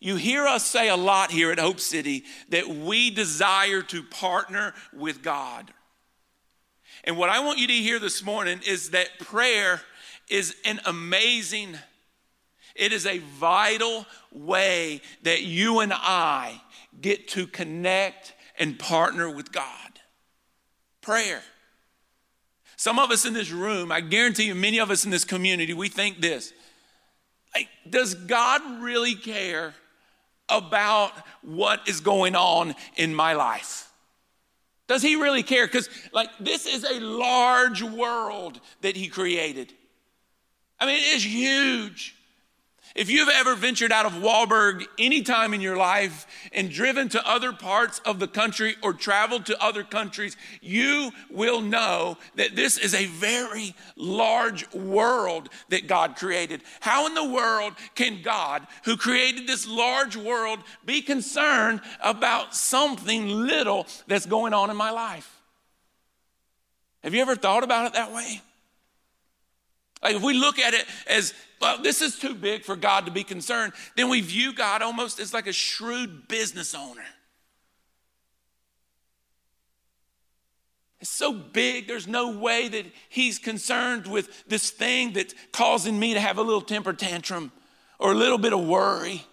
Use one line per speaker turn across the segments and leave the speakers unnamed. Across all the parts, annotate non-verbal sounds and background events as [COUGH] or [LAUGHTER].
You hear us say a lot here at Hope City that we desire to partner with God. And what I want you to hear this morning is that prayer is an amazing, it is a vital way that you and I get to connect and partner with God. Prayer. Some of us in this room, I guarantee you, many of us in this community, we think this like, does God really care about what is going on in my life? Does he really care? Because, like, this is a large world that he created. I mean, it is huge. If you've ever ventured out of Wallburg any time in your life and driven to other parts of the country or traveled to other countries, you will know that this is a very large world that God created. How in the world can God, who created this large world, be concerned about something little that's going on in my life? Have you ever thought about it that way? Like if we look at it as, well, this is too big for God to be concerned, then we view God almost as like a shrewd business owner. It's so big, there's no way that he's concerned with this thing that's causing me to have a little temper tantrum or a little bit of worry.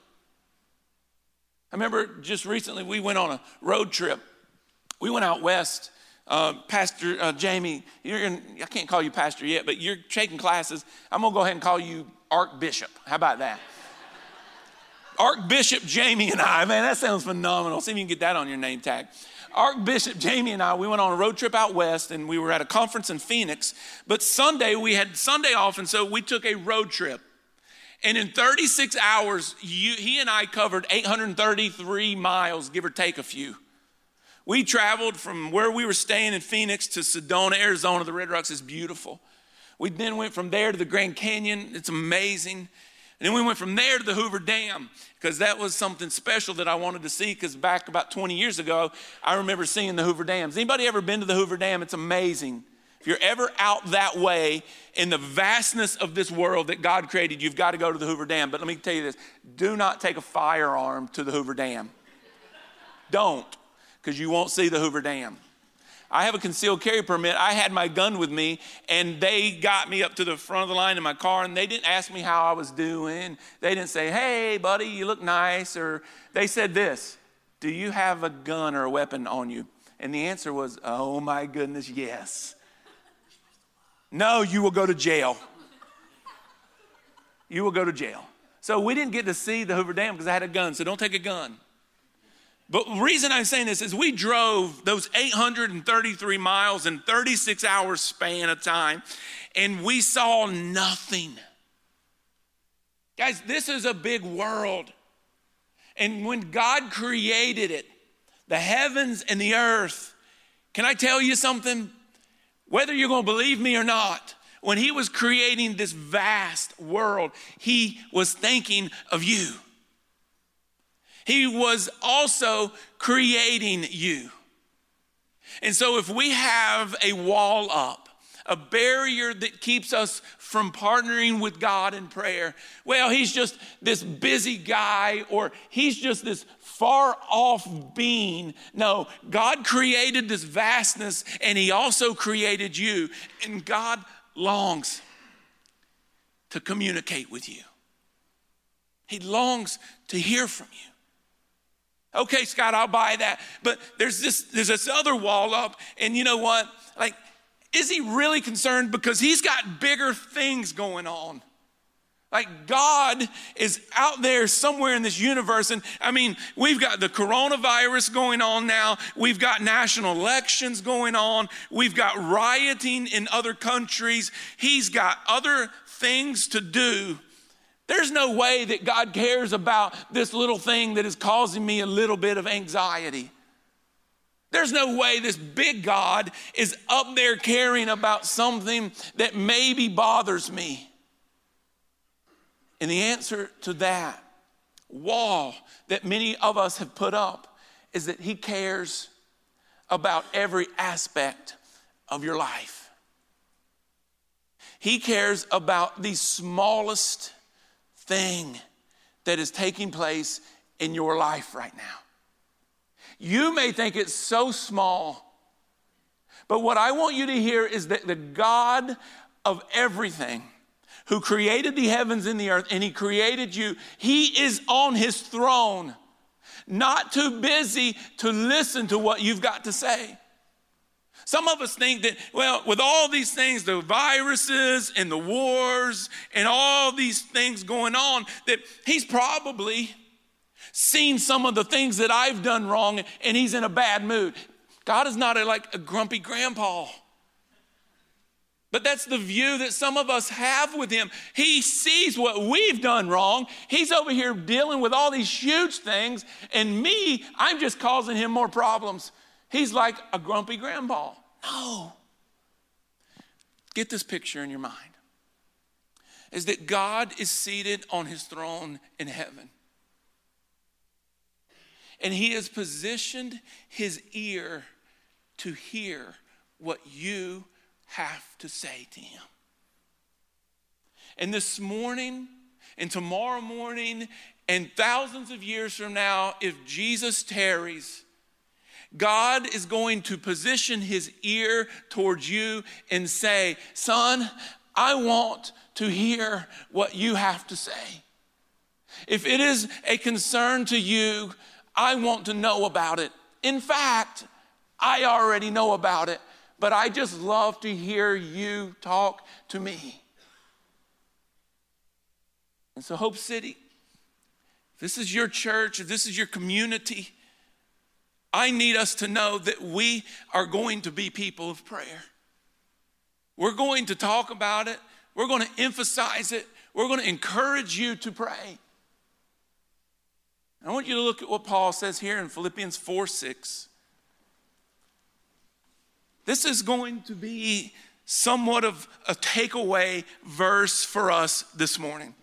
I remember just recently we went on a road trip. We went out west uh, Pastor uh, Jamie, you're in, I can't call you pastor yet, but you're taking classes. I'm going to go ahead and call you Archbishop. How about that? [LAUGHS] Archbishop Jamie and I, man, that sounds phenomenal. See if you can get that on your name tag. Archbishop Jamie and I, we went on a road trip out west and we were at a conference in Phoenix. But Sunday, we had Sunday off, and so we took a road trip. And in 36 hours, you, he and I covered 833 miles, give or take a few. We traveled from where we were staying in Phoenix to Sedona, Arizona. The Red Rocks is beautiful. We then went from there to the Grand Canyon. It's amazing. And then we went from there to the Hoover Dam because that was something special that I wanted to see because back about 20 years ago, I remember seeing the Hoover Dams. Anybody ever been to the Hoover Dam? It's amazing. If you're ever out that way in the vastness of this world that God created, you've got to go to the Hoover Dam. But let me tell you this do not take a firearm to the Hoover Dam. Don't because you won't see the Hoover Dam. I have a concealed carry permit. I had my gun with me, and they got me up to the front of the line in my car, and they didn't ask me how I was doing. They didn't say, Hey, buddy, you look nice. Or they said this Do you have a gun or a weapon on you? And the answer was, Oh my goodness, yes. No, you will go to jail. You will go to jail. So we didn't get to see the Hoover Dam because I had a gun, so don't take a gun. But the reason I'm saying this is we drove those 833 miles in 36 hours span of time and we saw nothing. Guys, this is a big world. And when God created it, the heavens and the earth, can I tell you something? Whether you're going to believe me or not, when He was creating this vast world, He was thinking of you. He was also creating you. And so, if we have a wall up, a barrier that keeps us from partnering with God in prayer, well, he's just this busy guy or he's just this far off being. No, God created this vastness and he also created you. And God longs to communicate with you, he longs to hear from you. Okay, Scott, I'll buy that. But there's this there's this other wall up, and you know what? Like, is he really concerned? Because he's got bigger things going on. Like God is out there somewhere in this universe. And I mean, we've got the coronavirus going on now. We've got national elections going on. We've got rioting in other countries. He's got other things to do there's no way that God cares about this little thing that is causing me a little bit of anxiety. There's no way this big God is up there caring about something that maybe bothers me. And the answer to that wall that many of us have put up is that He cares about every aspect of your life. He cares about the smallest thing that is taking place in your life right now. You may think it's so small, but what I want you to hear is that the God of everything, who created the heavens and the earth, and He created you, He is on His throne, not too busy to listen to what you've got to say. Some of us think that, well, with all these things, the viruses and the wars and all these things going on, that He's probably seen some of the things that I've done wrong and He's in a bad mood. God is not a, like a grumpy grandpa. But that's the view that some of us have with him. He sees what we've done wrong. He's over here dealing with all these huge things, and me, I'm just causing him more problems. He's like a grumpy grandpa. No. Get this picture in your mind is that God is seated on his throne in heaven. And he has positioned his ear to hear what you have to say to him. And this morning, and tomorrow morning, and thousands of years from now, if Jesus tarries, God is going to position his ear towards you and say, Son, I want to hear what you have to say. If it is a concern to you, I want to know about it. In fact, I already know about it, but I just love to hear you talk to me. And so, Hope City, this is your church, this is your community. I need us to know that we are going to be people of prayer. We're going to talk about it, we're going to emphasize it, we're going to encourage you to pray. I want you to look at what Paul says here in Philippians 4 6. This is going to be somewhat of a takeaway verse for us this morning.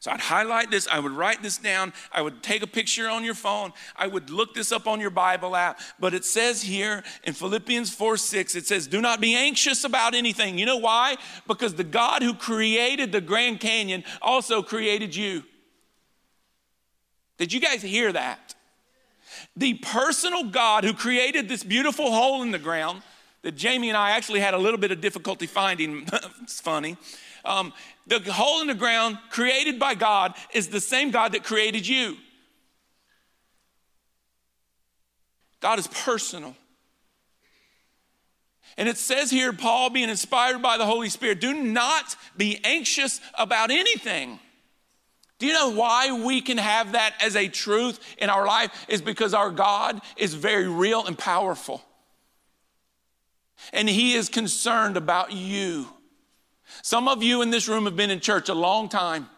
So I'd highlight this, I would write this down, I would take a picture on your phone, I would look this up on your Bible app. But it says here in Philippians 4 6, it says, Do not be anxious about anything. You know why? Because the God who created the Grand Canyon also created you. Did you guys hear that? the personal God who created this beautiful hole in the ground that Jamie and I actually had a little bit of difficulty finding. [LAUGHS] it's funny. Um, the hole in the ground created by God is the same God that created you. God is personal. And it says here, Paul being inspired by the Holy Spirit, do not be anxious about anything. Do you know why we can have that as a truth in our life? Is because our God is very real and powerful. And He is concerned about you. Some of you in this room have been in church a long time.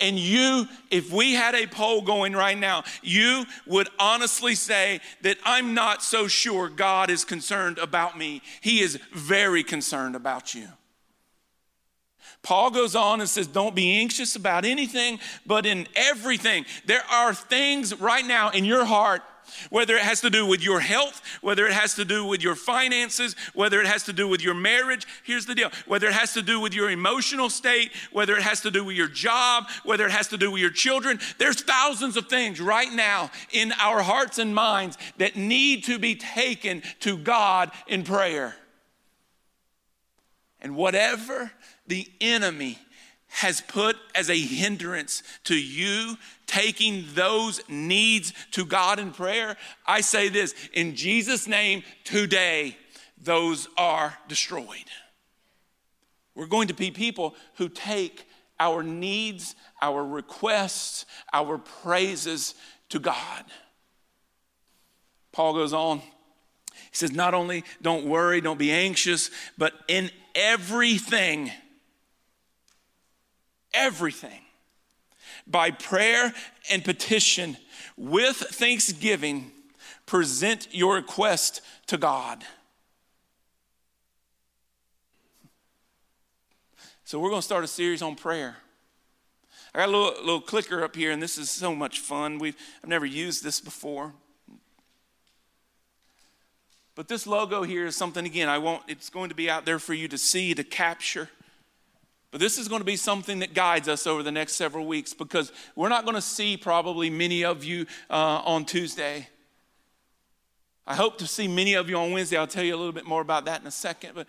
And you, if we had a poll going right now, you would honestly say that I'm not so sure God is concerned about me. He is very concerned about you. Paul goes on and says, Don't be anxious about anything, but in everything. There are things right now in your heart, whether it has to do with your health, whether it has to do with your finances, whether it has to do with your marriage. Here's the deal whether it has to do with your emotional state, whether it has to do with your job, whether it has to do with your children. There's thousands of things right now in our hearts and minds that need to be taken to God in prayer. And whatever the enemy has put as a hindrance to you taking those needs to God in prayer, I say this in Jesus' name today, those are destroyed. We're going to be people who take our needs, our requests, our praises to God. Paul goes on. He says, Not only don't worry, don't be anxious, but in everything, everything by prayer and petition with thanksgiving present your request to God. So we're going to start a series on prayer. I got a little, little clicker up here, and this is so much fun. We've, I've never used this before. But this logo here is something, again, I won't, it's going to be out there for you to see, to capture. But this is going to be something that guides us over the next several weeks because we're not going to see probably many of you uh, on Tuesday. I hope to see many of you on Wednesday. I'll tell you a little bit more about that in a second. But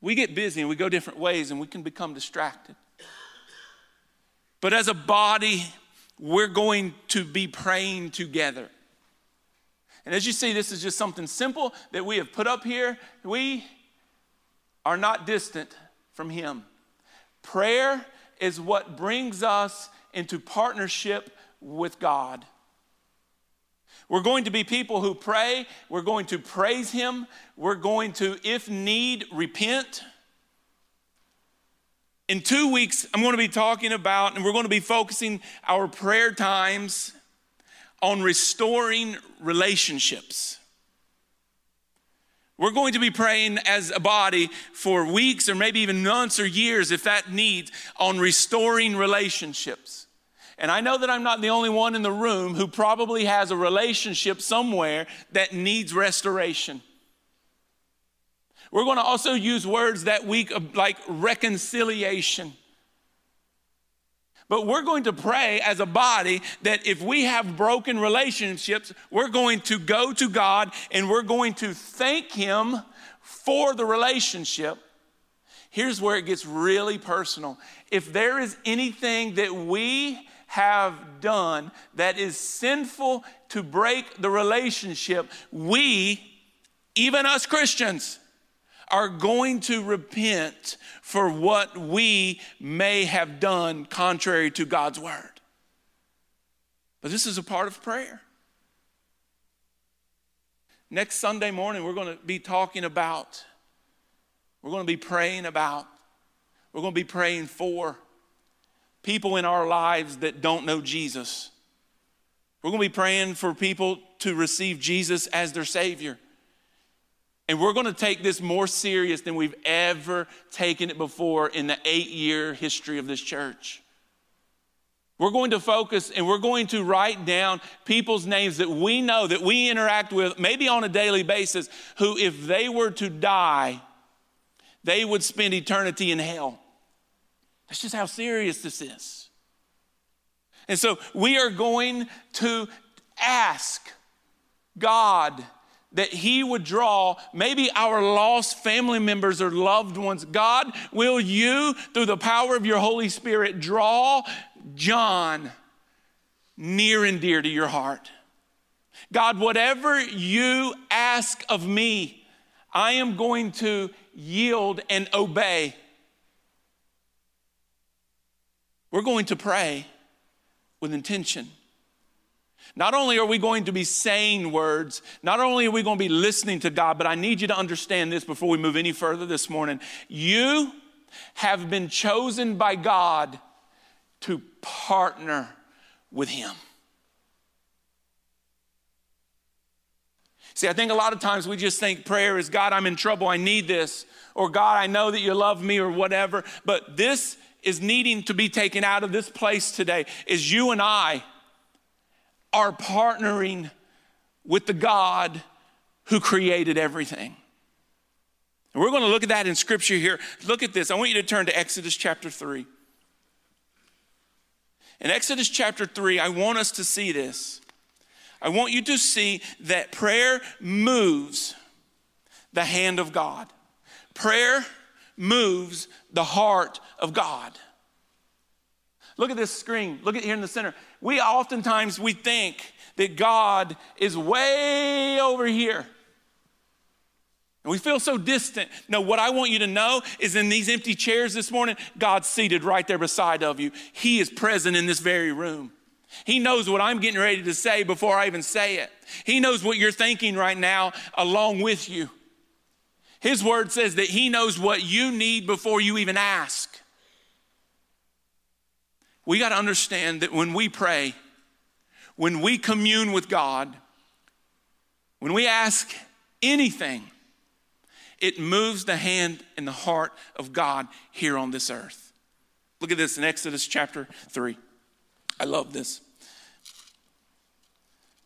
we get busy and we go different ways and we can become distracted. But as a body, we're going to be praying together. And as you see, this is just something simple that we have put up here. We are not distant from Him. Prayer is what brings us into partnership with God. We're going to be people who pray. We're going to praise Him. We're going to, if need, repent. In two weeks, I'm going to be talking about, and we're going to be focusing our prayer times on restoring relationships. We're going to be praying as a body for weeks or maybe even months or years, if that needs, on restoring relationships. And I know that I'm not the only one in the room who probably has a relationship somewhere that needs restoration. We're going to also use words that week of like reconciliation. But we're going to pray as a body that if we have broken relationships, we're going to go to God and we're going to thank Him for the relationship. Here's where it gets really personal. If there is anything that we have done that is sinful to break the relationship, we, even us Christians, are going to repent for what we may have done contrary to God's word. But this is a part of prayer. Next Sunday morning, we're going to be talking about, we're going to be praying about, we're going to be praying for people in our lives that don't know Jesus. We're going to be praying for people to receive Jesus as their Savior. And we're going to take this more serious than we've ever taken it before in the eight year history of this church. We're going to focus and we're going to write down people's names that we know, that we interact with, maybe on a daily basis, who, if they were to die, they would spend eternity in hell. That's just how serious this is. And so we are going to ask God that He would draw maybe our lost family members or loved ones. God, will you, through the power of your Holy Spirit, draw John near and dear to your heart? God, whatever you ask of me, I am going to yield and obey. We're going to pray with intention. Not only are we going to be saying words, not only are we going to be listening to God, but I need you to understand this before we move any further this morning. You have been chosen by God to partner with Him. See, I think a lot of times we just think prayer is God, I'm in trouble, I need this, or God, I know that you love me, or whatever. But this is needing to be taken out of this place today is you and I are partnering with the God who created everything. And we're going to look at that in scripture here. Look at this. I want you to turn to Exodus chapter 3. In Exodus chapter 3, I want us to see this. I want you to see that prayer moves the hand of God. Prayer moves the heart of God. Look at this screen. Look at here in the center. We oftentimes we think that God is way over here. And we feel so distant. No, what I want you to know is in these empty chairs this morning, God's seated right there beside of you. He is present in this very room. He knows what I'm getting ready to say before I even say it. He knows what you're thinking right now along with you. His word says that He knows what you need before you even ask we got to understand that when we pray, when we commune with God, when we ask anything, it moves the hand and the heart of God here on this earth. Look at this in Exodus chapter 3. I love this.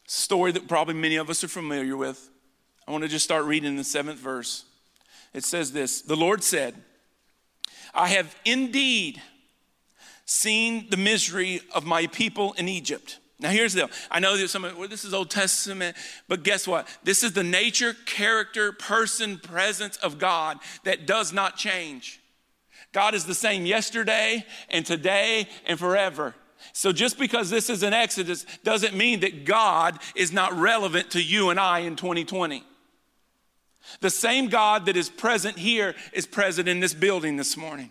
Story that probably many of us are familiar with. I want to just start reading the seventh verse. It says this The Lord said, I have indeed seen the misery of my people in Egypt. Now, here's the deal. I know that some well, this is Old Testament, but guess what? This is the nature, character, person, presence of God that does not change. God is the same yesterday and today and forever. So just because this is an Exodus doesn't mean that God is not relevant to you and I in 2020. The same God that is present here is present in this building this morning.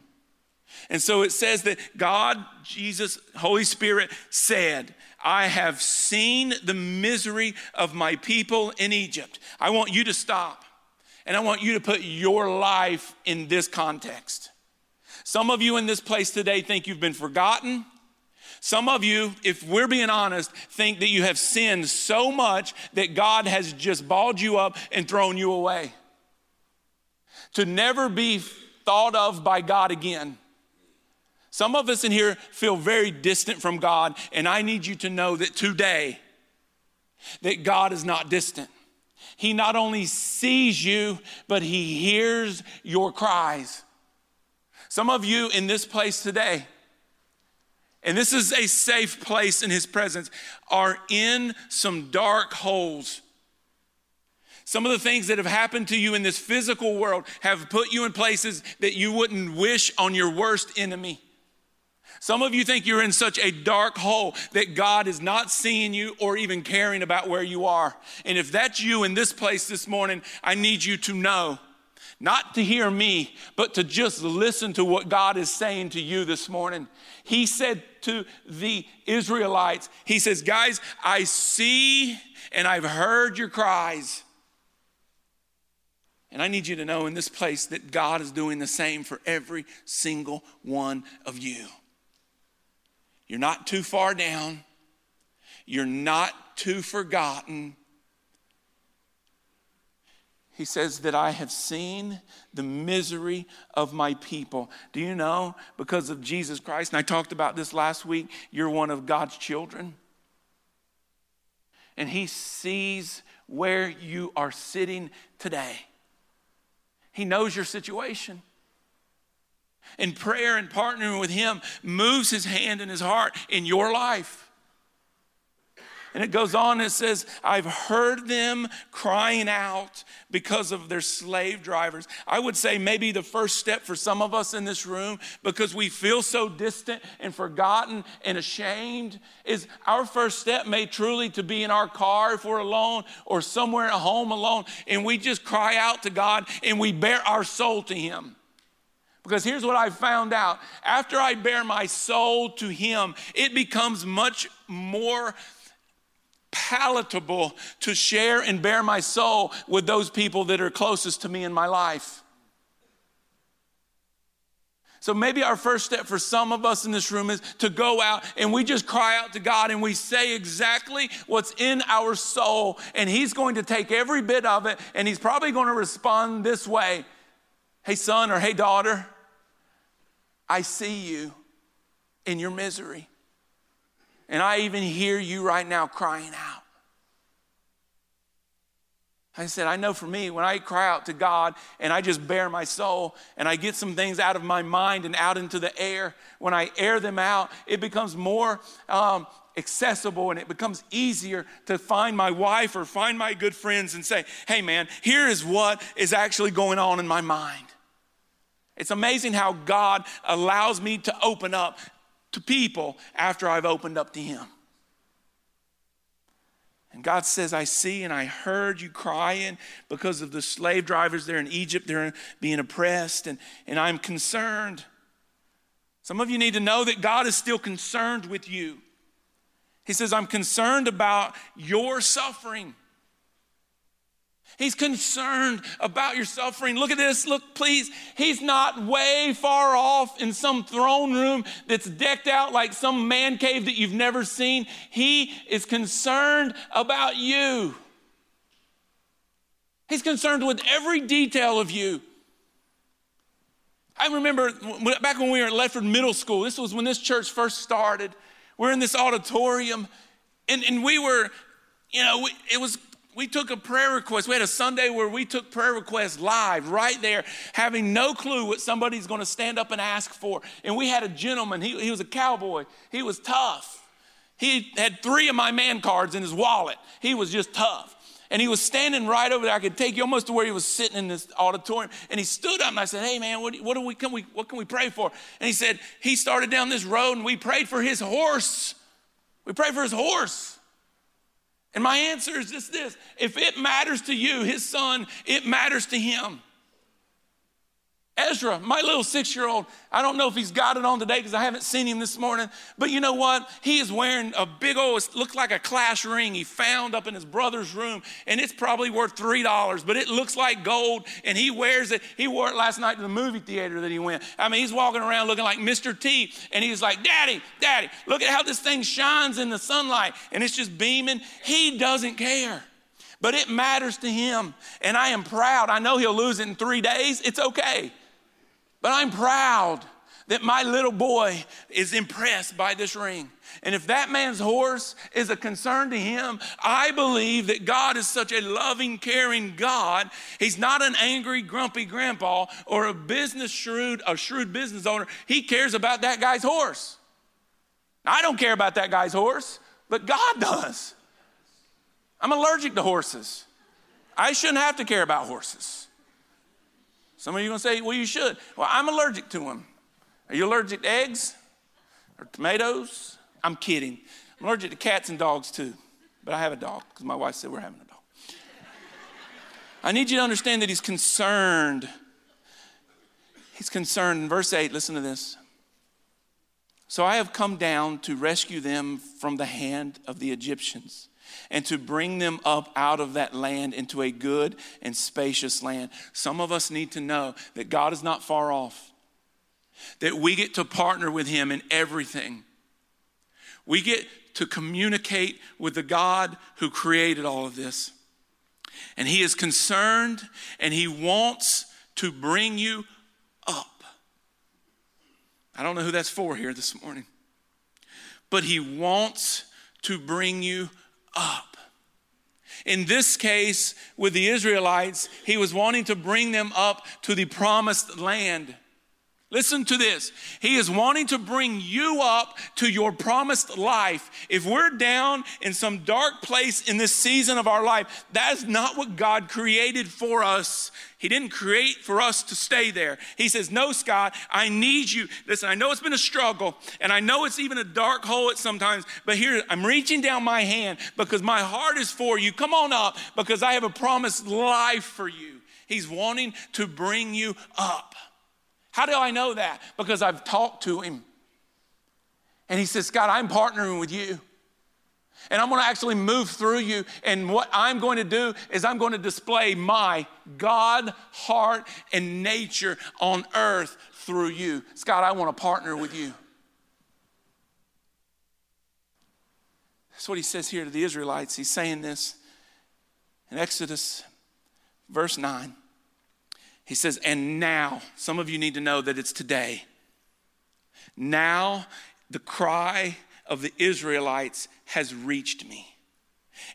And so it says that God, Jesus, Holy Spirit said, I have seen the misery of my people in Egypt. I want you to stop and I want you to put your life in this context. Some of you in this place today think you've been forgotten. Some of you, if we're being honest, think that you have sinned so much that God has just balled you up and thrown you away. To never be thought of by God again. Some of us in here feel very distant from God, and I need you to know that today, that God is not distant. He not only sees you, but He hears your cries. Some of you in this place today, and this is a safe place in His presence, are in some dark holes. Some of the things that have happened to you in this physical world have put you in places that you wouldn't wish on your worst enemy. Some of you think you're in such a dark hole that God is not seeing you or even caring about where you are. And if that's you in this place this morning, I need you to know not to hear me, but to just listen to what God is saying to you this morning. He said to the Israelites, He says, Guys, I see and I've heard your cries. And I need you to know in this place that God is doing the same for every single one of you. You're not too far down. You're not too forgotten. He says that I have seen the misery of my people. Do you know, because of Jesus Christ, and I talked about this last week, you're one of God's children. And He sees where you are sitting today. He knows your situation and prayer and partnering with Him moves His hand and His heart in your life. And it goes on, it says, I've heard them crying out because of their slave drivers. I would say maybe the first step for some of us in this room, because we feel so distant and forgotten and ashamed, is our first step may truly to be in our car if we're alone or somewhere at home alone, and we just cry out to God and we bare our soul to Him. Because here's what I found out after I bear my soul to Him, it becomes much more palatable to share and bear my soul with those people that are closest to me in my life. So maybe our first step for some of us in this room is to go out and we just cry out to God and we say exactly what's in our soul. And He's going to take every bit of it and He's probably going to respond this way Hey, son, or hey, daughter, I see you in your misery. And I even hear you right now crying out. I said, I know for me, when I cry out to God and I just bare my soul and I get some things out of my mind and out into the air, when I air them out, it becomes more um, accessible and it becomes easier to find my wife or find my good friends and say, hey man, here is what is actually going on in my mind. It's amazing how God allows me to open up to people after I've opened up to Him. And God says, I see and I heard you crying because of the slave drivers there in Egypt. They're being oppressed, and, and I'm concerned. Some of you need to know that God is still concerned with you. He says, I'm concerned about your suffering. He's concerned about your suffering. Look at this. Look, please. He's not way far off in some throne room that's decked out like some man cave that you've never seen. He is concerned about you. He's concerned with every detail of you. I remember back when we were at Ledford Middle School, this was when this church first started. We're in this auditorium, and, and we were, you know, it was we took a prayer request. We had a Sunday where we took prayer requests live right there, having no clue what somebody's going to stand up and ask for. And we had a gentleman, he, he was a cowboy, he was tough. He had three of my man cards in his wallet. He was just tough. And he was standing right over there. I could take you almost to where he was sitting in this auditorium. And he stood up and I said, Hey man, what, what, do we, can we, what can we pray for? And he said, He started down this road and we prayed for his horse. We prayed for his horse. And my answer is just this if it matters to you, his son, it matters to him. Ezra, my little six year old, I don't know if he's got it on today because I haven't seen him this morning, but you know what? He is wearing a big old, it looks like a clash ring he found up in his brother's room, and it's probably worth $3, but it looks like gold, and he wears it. He wore it last night to the movie theater that he went. I mean, he's walking around looking like Mr. T, and he's like, Daddy, Daddy, look at how this thing shines in the sunlight, and it's just beaming. He doesn't care but it matters to him. And I am proud. I know he'll lose it in three days. It's okay. But I'm proud that my little boy is impressed by this ring. And if that man's horse is a concern to him, I believe that God is such a loving, caring God. He's not an angry, grumpy grandpa or a business shrewd, a shrewd business owner. He cares about that guy's horse. I don't care about that guy's horse, but God does. I'm allergic to horses. I shouldn't have to care about horses. Some of you are going to say, well, you should. Well, I'm allergic to them. Are you allergic to eggs or tomatoes? I'm kidding. I'm allergic to cats and dogs too, but I have a dog because my wife said we're having a dog. [LAUGHS] I need you to understand that he's concerned. He's concerned. In verse 8, listen to this. So I have come down to rescue them from the hand of the Egyptians and to bring them up out of that land into a good and spacious land. Some of us need to know that God is not far off, that we get to partner with Him in everything. We get to communicate with the God who created all of this. And He is concerned and He wants to bring you up. I don't know who that's for here this morning, but He wants to bring you up. In this case, with the Israelites, he was wanting to bring them up to the promised land. Listen to this. He is wanting to bring you up to your promised life. If we're down in some dark place in this season of our life, that's not what God created for us. He didn't create for us to stay there. He says, No, Scott, I need you. Listen, I know it's been a struggle, and I know it's even a dark hole at sometimes, but here I'm reaching down my hand because my heart is for you. Come on up because I have a promised life for you. He's wanting to bring you up. How do I know that? Because I've talked to him. And he says, Scott, I'm partnering with you. And I'm going to actually move through you. And what I'm going to do is I'm going to display my God heart and nature on earth through you. Scott, I want to partner with you. That's what he says here to the Israelites. He's saying this in Exodus, verse 9. He says, and now, some of you need to know that it's today. Now, the cry of the Israelites has reached me.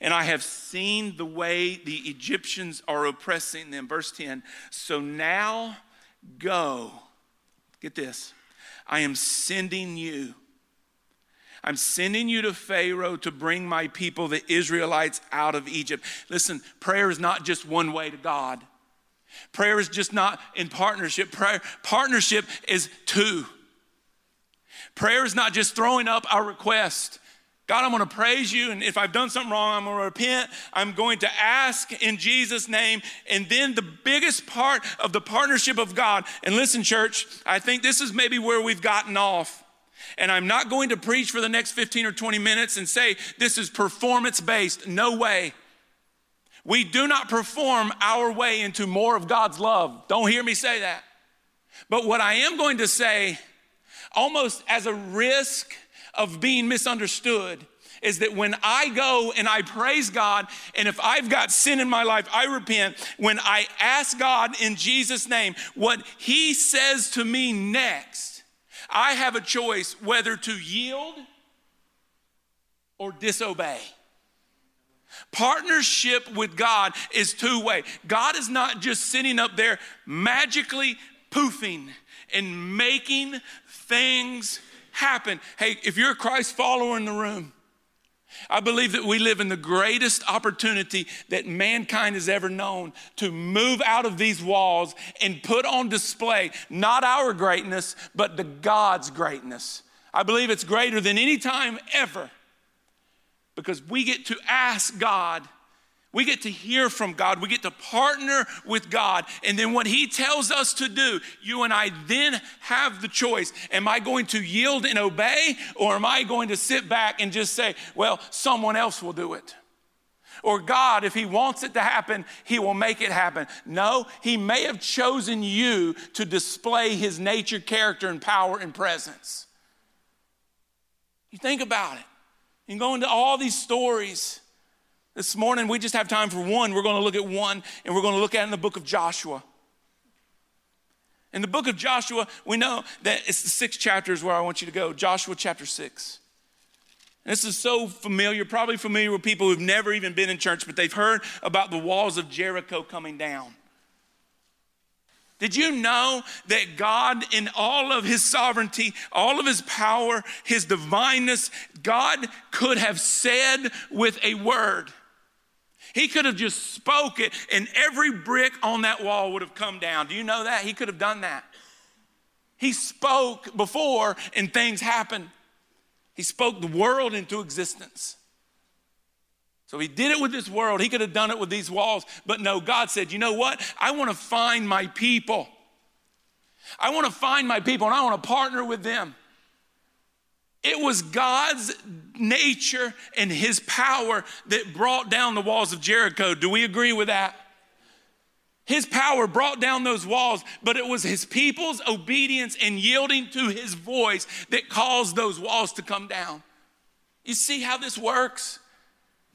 And I have seen the way the Egyptians are oppressing them. Verse 10 So now go. Get this. I am sending you. I'm sending you to Pharaoh to bring my people, the Israelites, out of Egypt. Listen, prayer is not just one way to God. Prayer is just not in partnership. Prayer, partnership is two. Prayer is not just throwing up our request. God, I'm going to praise you, and if I've done something wrong, I'm going to repent. I'm going to ask in Jesus' name. And then the biggest part of the partnership of God, and listen, church, I think this is maybe where we've gotten off. And I'm not going to preach for the next 15 or 20 minutes and say this is performance based. No way. We do not perform our way into more of God's love. Don't hear me say that. But what I am going to say, almost as a risk of being misunderstood, is that when I go and I praise God, and if I've got sin in my life, I repent. When I ask God in Jesus' name what He says to me next, I have a choice whether to yield or disobey. Partnership with God is two way. God is not just sitting up there magically poofing and making things happen. Hey, if you're a Christ follower in the room, I believe that we live in the greatest opportunity that mankind has ever known to move out of these walls and put on display not our greatness, but the God's greatness. I believe it's greater than any time ever because we get to ask God we get to hear from God. We get to partner with God. And then what He tells us to do, you and I then have the choice. Am I going to yield and obey, or am I going to sit back and just say, well, someone else will do it? Or God, if He wants it to happen, He will make it happen. No, He may have chosen you to display His nature, character, and power and presence. You think about it. You can go into all these stories this morning, we just have time for one. We're going to look at one, and we're going to look at in the book of Joshua. In the book of Joshua, we know that it's the sixth chapter is where I want you to go. Joshua chapter six. And this is so familiar, probably familiar with people who've never even been in church, but they've heard about the walls of Jericho coming down. Did you know that God, in all of his sovereignty, all of his power, his divineness, God could have said with a word, he could have just spoke it and every brick on that wall would have come down. Do you know that? He could have done that. He spoke before and things happened. He spoke the world into existence. So he did it with this world. He could have done it with these walls. But no, God said, you know what? I want to find my people. I want to find my people and I want to partner with them. It was God's nature and his power that brought down the walls of Jericho. Do we agree with that? His power brought down those walls, but it was his people's obedience and yielding to his voice that caused those walls to come down. You see how this works?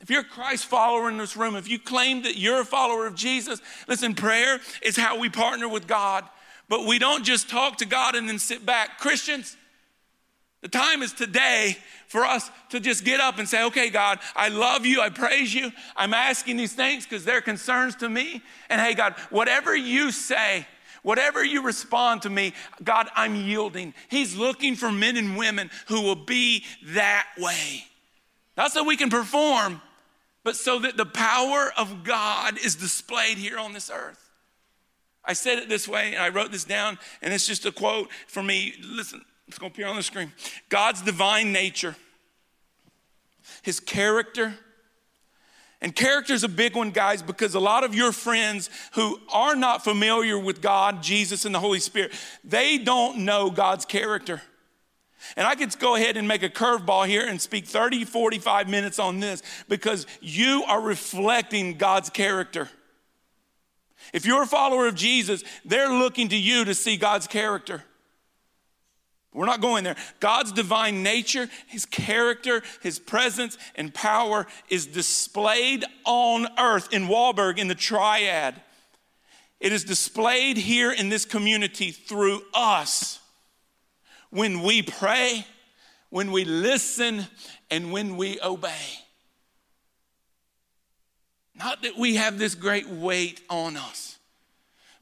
If you're a Christ follower in this room, if you claim that you're a follower of Jesus, listen, prayer is how we partner with God. But we don't just talk to God and then sit back. Christians, the time is today for us to just get up and say, okay, God, I love you. I praise you. I'm asking these things because they're concerns to me. And hey, God, whatever you say, whatever you respond to me, God, I'm yielding. He's looking for men and women who will be that way. Not so we can perform, but so that the power of God is displayed here on this earth. I said it this way, and I wrote this down, and it's just a quote for me. Listen, it's going to appear on the screen. God's divine nature, his character, and character is a big one, guys, because a lot of your friends who are not familiar with God, Jesus, and the Holy Spirit, they don't know God's character. And I could go ahead and make a curveball here and speak 30, 45 minutes on this because you are reflecting God's character. If you're a follower of Jesus, they're looking to you to see God's character. We're not going there. God's divine nature, his character, his presence, and power is displayed on earth in Wallburg in the triad. It is displayed here in this community through us when we pray, when we listen, and when we obey. Not that we have this great weight on us,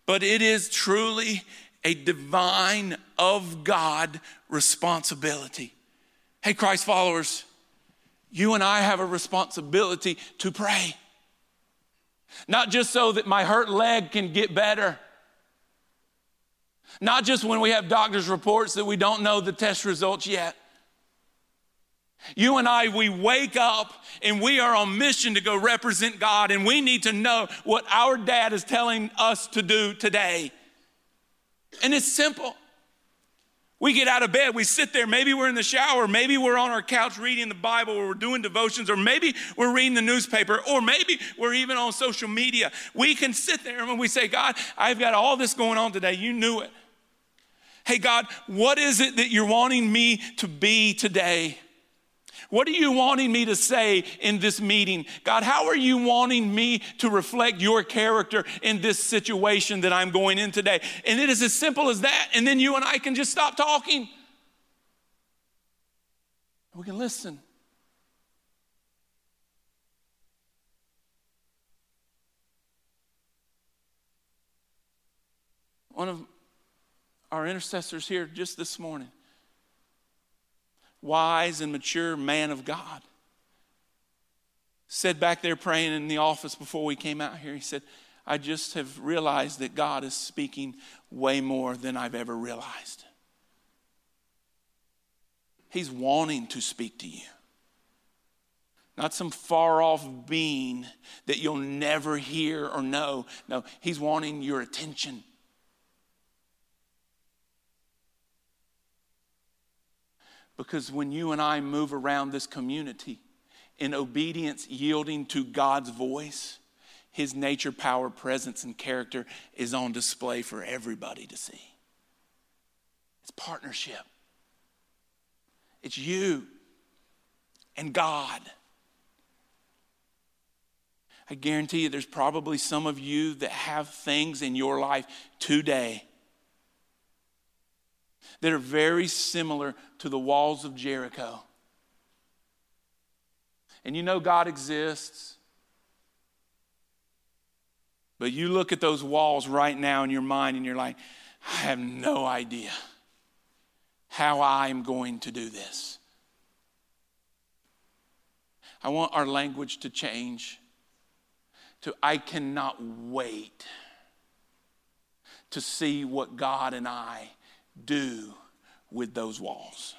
but it is truly a divine of God responsibility. Hey, Christ followers, you and I have a responsibility to pray. Not just so that my hurt leg can get better. Not just when we have doctor's reports that we don't know the test results yet. You and I, we wake up and we are on mission to go represent God, and we need to know what our dad is telling us to do today. And it's simple. We get out of bed, we sit there, maybe we're in the shower, maybe we're on our couch reading the Bible, or we're doing devotions, or maybe we're reading the newspaper, or maybe we're even on social media. We can sit there and we say, God, I've got all this going on today. You knew it. Hey, God, what is it that you're wanting me to be today? What are you wanting me to say in this meeting? God, how are you wanting me to reflect your character in this situation that I'm going in today? And it is as simple as that. And then you and I can just stop talking. We can listen. One of our intercessors here just this morning, wise and mature man of God, said back there praying in the office before we came out here, he said, I just have realized that God is speaking way more than I've ever realized. He's wanting to speak to you. Not some far off being that you'll never hear or know. No, He's wanting your attention. Because when you and I move around this community in obedience, yielding to God's voice, His nature, power, presence, and character is on display for everybody to see. It's partnership. It's you and God. I guarantee you, there's probably some of you that have things in your life today that are very similar to the walls of Jericho. And you know God exists. But you look at those walls right now in your mind and you're like, I have no idea how I'm going to do this. I want our language to change to I cannot wait to see what God and I do with those walls.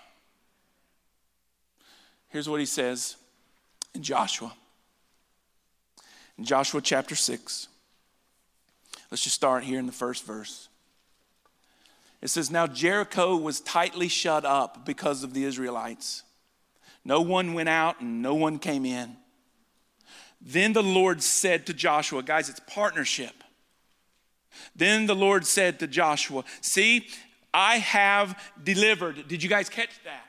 Here's what he says in Joshua. In Joshua chapter 6. Let's just start here in the first verse. It says, Now Jericho was tightly shut up because of the Israelites. No one went out and no one came in. Then the Lord said to Joshua, guys, it's partnership. Then the Lord said to Joshua, See, I have delivered. Did you guys catch that?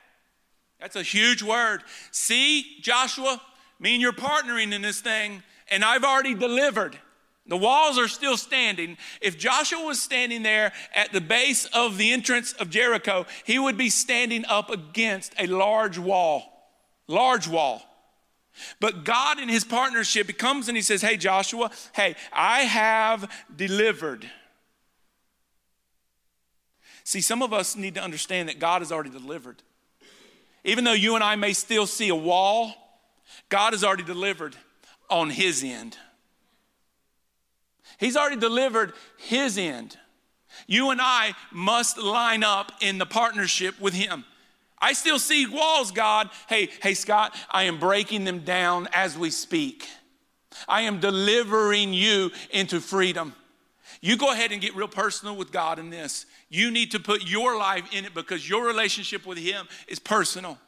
That's a huge word. See, Joshua, me and you're partnering in this thing, and I've already delivered. The walls are still standing. If Joshua was standing there at the base of the entrance of Jericho, he would be standing up against a large wall. Large wall. But God, in his partnership, he comes and he says, Hey, Joshua, hey, I have delivered. See, some of us need to understand that God has already delivered. Even though you and I may still see a wall, God has already delivered on his end. He's already delivered his end. You and I must line up in the partnership with him. I still see walls, God. Hey, hey, Scott, I am breaking them down as we speak. I am delivering you into freedom. You go ahead and get real personal with God in this. You need to put your life in it because your relationship with Him is personal.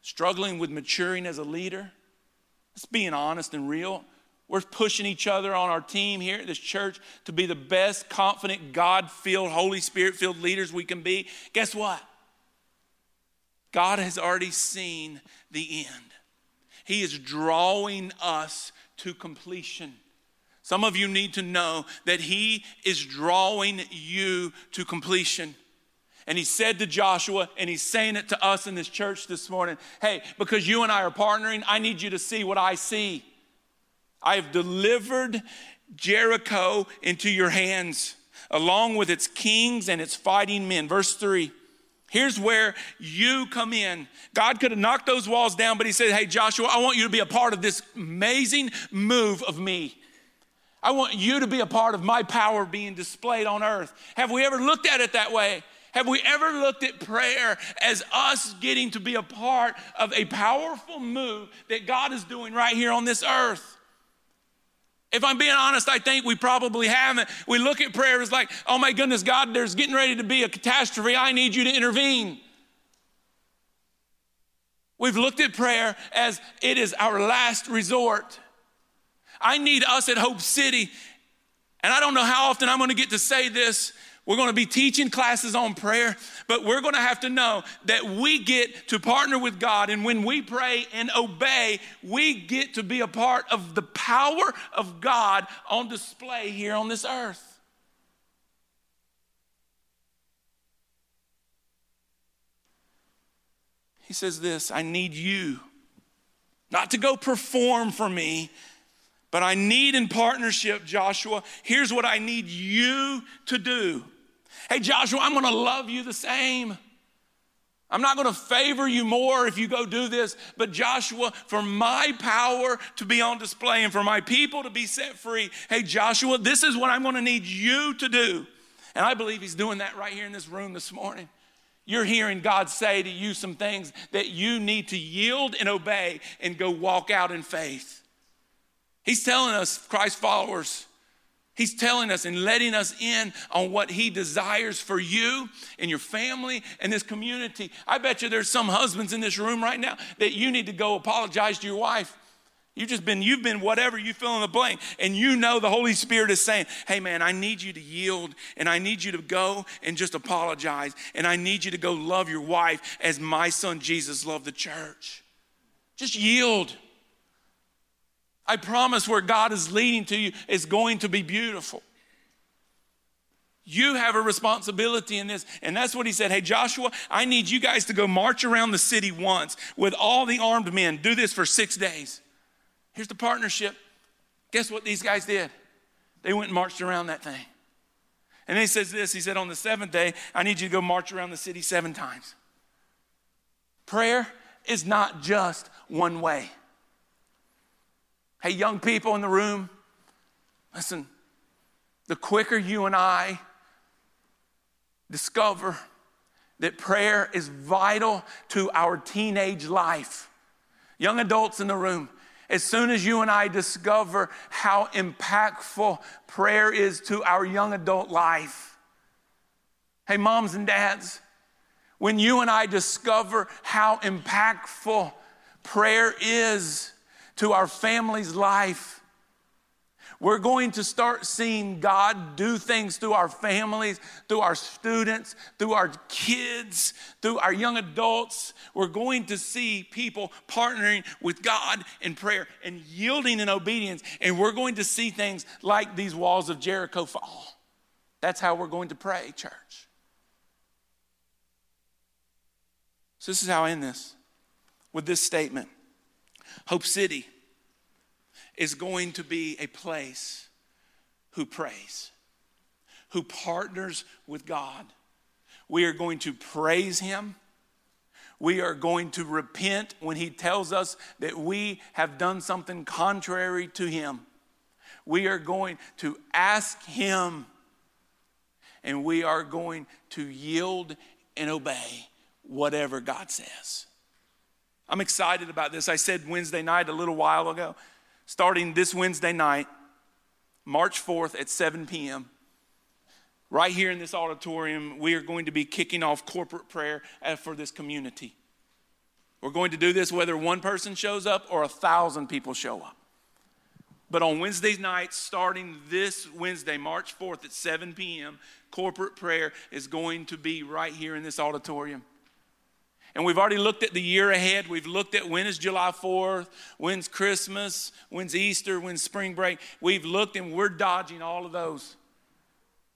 Struggling with maturing as a leader, let's being honest and real. We're pushing each other on our team here at this church to be the best, confident, God filled, Holy Spirit filled leaders we can be. Guess what? God has already seen the end. He is drawing us to completion. Some of you need to know that He is drawing you to completion. And He said to Joshua, and He's saying it to us in this church this morning hey, because you and I are partnering, I need you to see what I see. I have delivered Jericho into your hands, along with its kings and its fighting men. Verse 3. Here's where you come in. God could have knocked those walls down, but He said, Hey, Joshua, I want you to be a part of this amazing move of me. I want you to be a part of my power being displayed on earth. Have we ever looked at it that way? Have we ever looked at prayer as us getting to be a part of a powerful move that God is doing right here on this earth? If I'm being honest, I think we probably haven't. We look at prayer as like, oh my goodness, God, there's getting ready to be a catastrophe. I need you to intervene. We've looked at prayer as it is our last resort. I need us at Hope City, and I don't know how often I'm going to get to say this we're going to be teaching classes on prayer, but we're going to have to know that we get to partner with God. And when we pray and obey, we get to be a part of the power of God on display here on this earth. He says this I need you not to go perform for me, But I need in partnership, Joshua, here's what I need you to do. Hey, Joshua, I'm gonna love you the same. I'm not gonna favor you more if you go do this, but Joshua, for my power to be on display and for my people to be set free, hey, Joshua, this is what I'm gonna need you to do. And I believe he's doing that right here in this room this morning. You're hearing God say to you some things that you need to yield and obey and go walk out in faith. He's telling us, Christ followers, He's telling us and letting us in on what He desires for you and your family and this community. I bet you there's some husbands in this room right now that you need to go apologize to your wife. You've just been, you've been whatever you fill in the blank. And you know the Holy Spirit is saying, hey man, I need you to yield and I need you to go and just apologize. And I need you to go love your wife as my son Jesus loved the church. Just yield. I promise where God is leading to you is going to be beautiful. You have a responsibility in this. And that's what he said. Hey, Joshua, I need you guys to go march around the city once with all the armed men. Do this for six days. Here's the partnership. Guess what these guys did? They went and marched around that thing. And then he says this He said, On the seventh day, I need you to go march around the city seven times. Prayer is not just one way. Hey, young people in the room, listen, the quicker you and I discover that prayer is vital to our teenage life, young adults in the room, as soon as you and I discover how impactful prayer is to our young adult life, hey, moms and dads, when you and I discover how impactful prayer is, to our family's life. We're going to start seeing God do things through our families, through our students, through our kids, through our young adults. We're going to see people partnering with God in prayer and yielding in obedience. And we're going to see things like these walls of Jericho fall. That's how we're going to pray, church. So, this is how I end this with this statement Hope City is going to be a place who prays, who partners with God. We are going to praise Him. We are going to repent when He tells us that we have done something contrary to Him. We are going to ask Him, and we are going to yield and obey whatever God says. I'm excited about this. I said Wednesday night a little while ago, starting this Wednesday night, March 4th at 7 p.m. Right here in this auditorium, we are going to be kicking off corporate prayer uh, for this community. We're going to do this whether one person shows up or a thousand people show up. But on Wednesday night, starting this Wednesday, March 4th at 7 p.m., corporate prayer is going to be right here in this auditorium. And we've already looked at the year ahead. We've looked at when is July 4th, when's Christmas, when's Easter, when's spring break. We've looked and we're dodging all of those.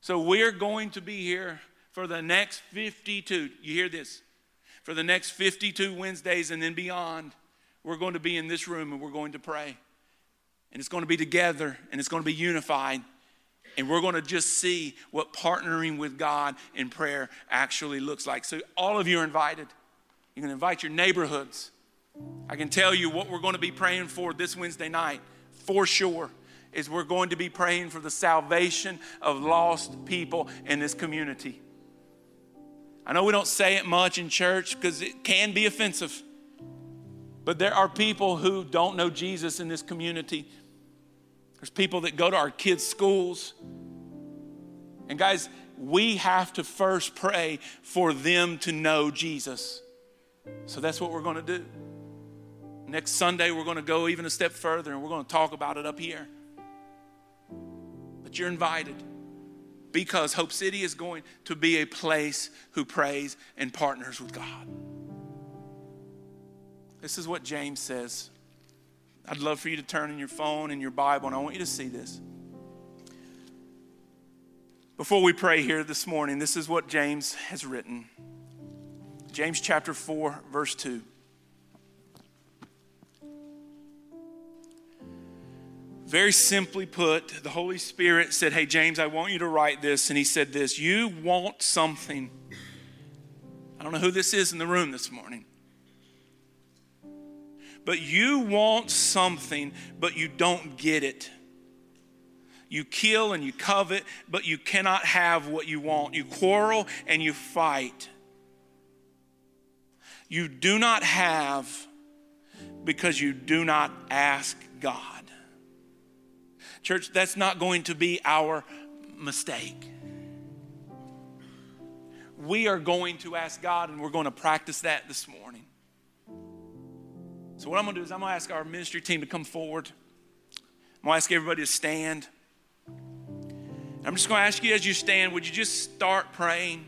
So we're going to be here for the next 52. You hear this? For the next 52 Wednesdays and then beyond, we're going to be in this room and we're going to pray. And it's going to be together and it's going to be unified. And we're going to just see what partnering with God in prayer actually looks like. So, all of you are invited. You can invite your neighborhoods. I can tell you what we're going to be praying for this Wednesday night for sure is we're going to be praying for the salvation of lost people in this community. I know we don't say it much in church because it can be offensive. But there are people who don't know Jesus in this community. There's people that go to our kids' schools. And guys, we have to first pray for them to know Jesus. So that's what we're going to do. Next Sunday, we're going to go even a step further and we're going to talk about it up here. But you're invited because Hope City is going to be a place who prays and partners with God. This is what James says. I'd love for you to turn in your phone and your Bible, and I want you to see this. Before we pray here this morning, this is what James has written. James chapter 4, verse 2. Very simply put, the Holy Spirit said, Hey, James, I want you to write this. And he said this You want something. I don't know who this is in the room this morning. But you want something, but you don't get it. You kill and you covet, but you cannot have what you want. You quarrel and you fight. You do not have because you do not ask God. Church, that's not going to be our mistake. We are going to ask God and we're going to practice that this morning. So, what I'm going to do is, I'm going to ask our ministry team to come forward. I'm going to ask everybody to stand. I'm just going to ask you as you stand, would you just start praying?